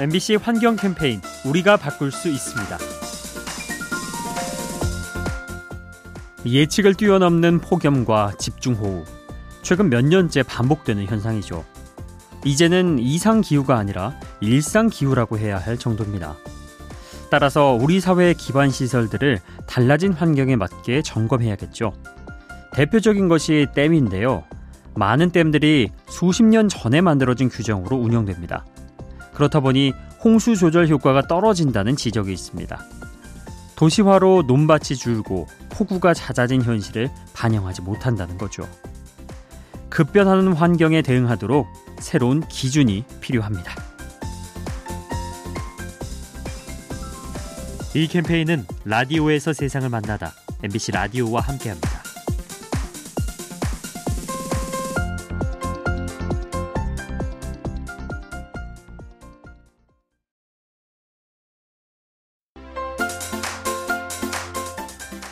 MBC 환경 캠페인 우리가 바꿀 수 있습니다. 예측을 뛰어넘는 폭염과 집중호우. 최근 몇 년째 반복되는 현상이죠. 이제는 이상 기후가 아니라 일상 기후라고 해야 할 정도입니다. 따라서 우리 사회의 기반 시설들을 달라진 환경에 맞게 점검해야겠죠. 대표적인 것이 댐인데요. 많은 댐들이 수십 년 전에 만들어진 규정으로 운영됩니다. 그렇다 보니 홍수 조절 효과가 떨어진다는 지적이 있습니다. 도시화로 논밭이 줄고 폭우가 잦아진 현실을 반영하지 못한다는 거죠. 급변하는 환경에 대응하도록 새로운 기준이 필요합니다. 이 캠페인은 라디오에서 세상을 만나다 MBC 라디오와 함께합니다.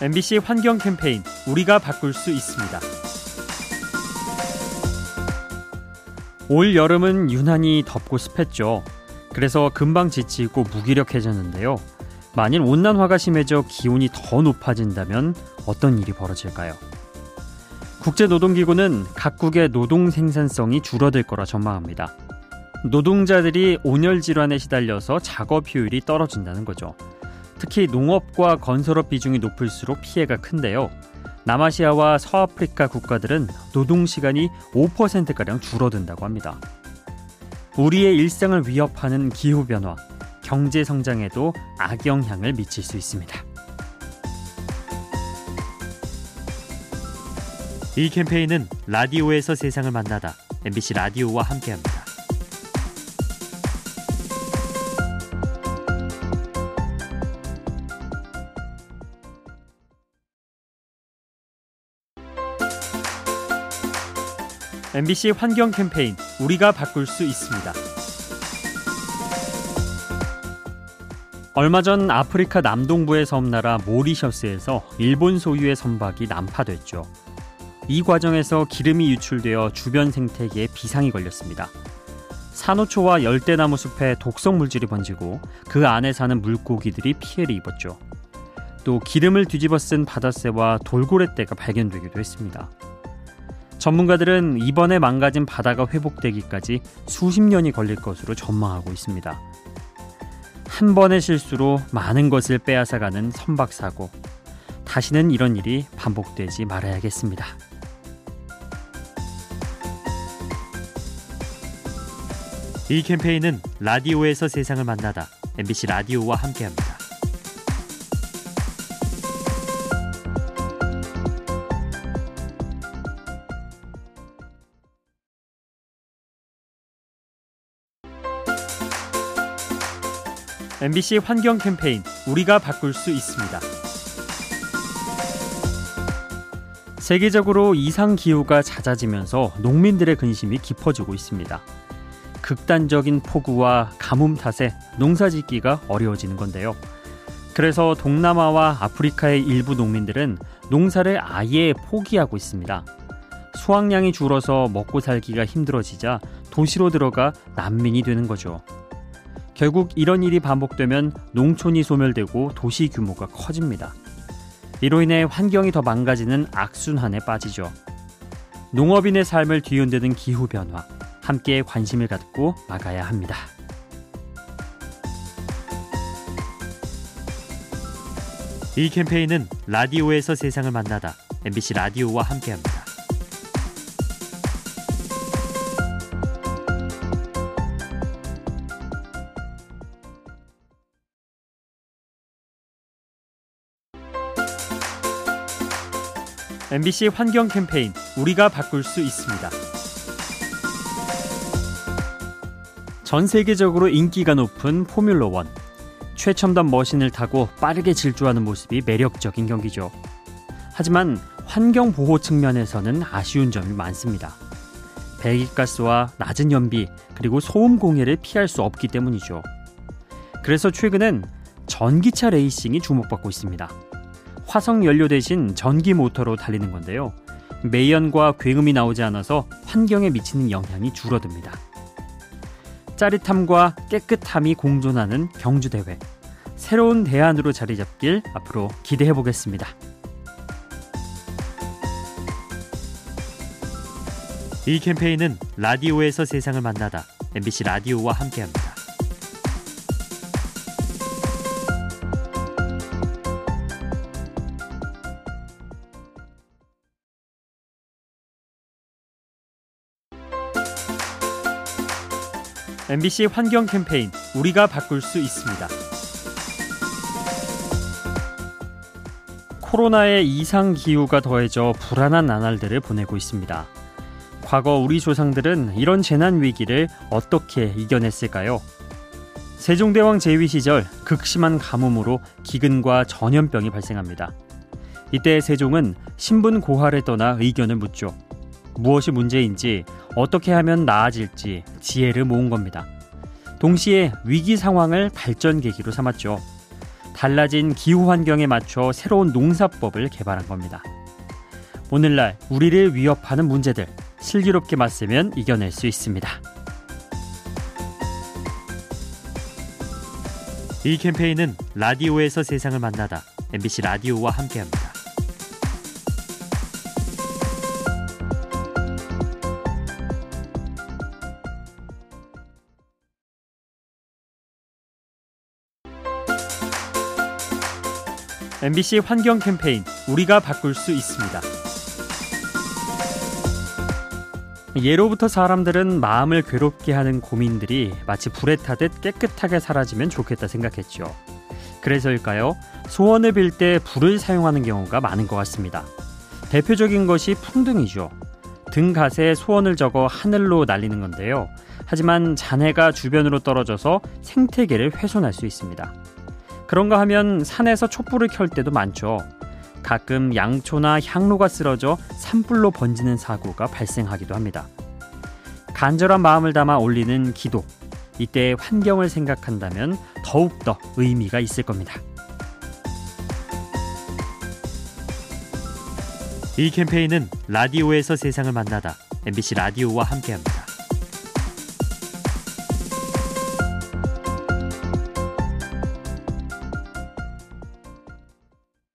MBC 환경 캠페인 우리가 바꿀 수 있습니다. 올 여름은 유난히 덥고 습했죠. 그래서 금방 지치고 무기력해졌는데요. 만일 온난화가 심해져 기온이 더 높아진다면 어떤 일이 벌어질까요? 국제노동기구는 각국의 노동 생산성이 줄어들 거라 전망합니다. 노동자들이 온열 질환에 시달려서 작업 효율이 떨어진다는 거죠. 특히 농업과 건설업 비중이 높을수록 피해가 큰데요. 남아시아와 서아프리카 국가들은 노동 시간이 5%가량 줄어든다고 합니다. 우리의 일상을 위협하는 기후 변화, 경제 성장에도 악영향을 미칠 수 있습니다. 이 캠페인은 라디오에서 세상을 만나다 MBC 라디오와 함께합니다. MBC 환경 캠페인 우리가 바꿀 수 있습니다. 얼마 전 아프리카 남동부의 섬나라 모리셔스에서 일본 소유의 선박이 난파됐죠. 이 과정에서 기름이 유출되어 주변 생태계에 비상이 걸렸습니다. 산호초와 열대나무 숲에 독성 물질이 번지고 그 안에 사는 물고기들이 피해를 입었죠. 또 기름을 뒤집어 쓴 바다새와 돌고래떼가 발견되기도 했습니다. 전문가들은 이번에 망가진 바다가 회복되기까지 수십 년이 걸릴 것으로 전망하고 있습니다. 한 번의 실수로 많은 것을 빼앗아가는 선박 사고. 다시는 이런 일이 반복되지 말아야겠습니다. 이 캠페인은 라디오에서 세상을 만나다 MBC 라디오와 함께합니다. MBC 환경 캠페인 우리가 바꿀 수 있습니다. 세계적으로 이상 기후가 잦아지면서 농민들의 근심이 깊어지고 있습니다. 극단적인 폭우와 가뭄 탓에 농사짓기가 어려워지는 건데요. 그래서 동남아와 아프리카의 일부 농민들은 농사를 아예 포기하고 있습니다. 수확량이 줄어서 먹고 살기가 힘들어지자 도시로 들어가 난민이 되는 거죠. 결국 이런 일이 반복되면 농촌이 소멸되고 도시 규모가 커집니다. 이로 인해 환경이 더 망가지는 악순환에 빠지죠. 농업인의 삶을 뒤흔드는 기후 변화, 함께 관심을 갖고 막아야 합니다. 이 캠페인은 라디오에서 세상을 만나다 MBC 라디오와 함께합니다. MBC 환경 캠페인 우리가 바꿀 수 있습니다. 전 세계적으로 인기가 높은 포뮬러 1. 최첨단 머신을 타고 빠르게 질주하는 모습이 매력적인 경기죠. 하지만 환경 보호 측면에서는 아쉬운 점이 많습니다. 배기가스와 낮은 연비 그리고 소음 공해를 피할 수 없기 때문이죠. 그래서 최근엔 전기차 레이싱이 주목받고 있습니다. 화석 연료 대신 전기 모터로 달리는 건데요. 매연과 굉음이 나오지 않아서 환경에 미치는 영향이 줄어듭니다. 짜릿함과 깨끗함이 공존하는 경주대회. 새로운 대안으로 자리 잡길 앞으로 기대해 보겠습니다. 이 캠페인은 라디오에서 세상을 만나다 MBC 라디오와 함께합니다. MBC 환경 캠페인 우리가 바꿀 수 있습니다. 코로나의 이상 기후가 더해져 불안한 나날들을 보내고 있습니다. 과거 우리 조상들은 이런 재난 위기를 어떻게 이겨냈을까요? 세종대왕 제위 시절 극심한 가뭄으로 기근과 전염병이 발생합니다. 이때 세종은 신분 고하를 떠나 의견을 묻죠. 무엇이 문제인지 어떻게 하면 나아질지 지혜를 모은 겁니다. 동시에 위기 상황을 발전 계기로 삼았죠. 달라진 기후 환경에 맞춰 새로운 농사법을 개발한 겁니다. 오늘날 우리를 위협하는 문제들 슬기롭게 맞으면 이겨낼 수 있습니다. 이 캠페인은 라디오에서 세상을 만나다 MBC 라디오와 함께합니다. MBC 환경 캠페인 우리가 바꿀 수 있습니다. 예로부터 사람들은 마음을 괴롭게 하는 고민들이 마치 불에 타듯 깨끗하게 사라지면 좋겠다 생각했죠. 그래서일까요? 소원을 빌 때 불을 사용하는 경우가 많은 것 같습니다. 대표적인 것이 풍등이죠. 등갓에 소원을 적어 하늘로 날리는 건데요. 하지만 잔해가 주변으로 떨어져서 생태계를 훼손할 수 있습니다. 그런가 하면 산에서 촛불을 켤 때도 많죠. 가끔 양초나 향로가 쓰러져 산불로 번지는 사고가 발생하기도 합니다. 간절한 마음을 담아 올리는 기도. 이때 환경을 생각한다면 더욱더 의미가 있을 겁니다. 이 캠페인은 라디오에서 세상을 만나다 MBC 라디오와 함께합니다.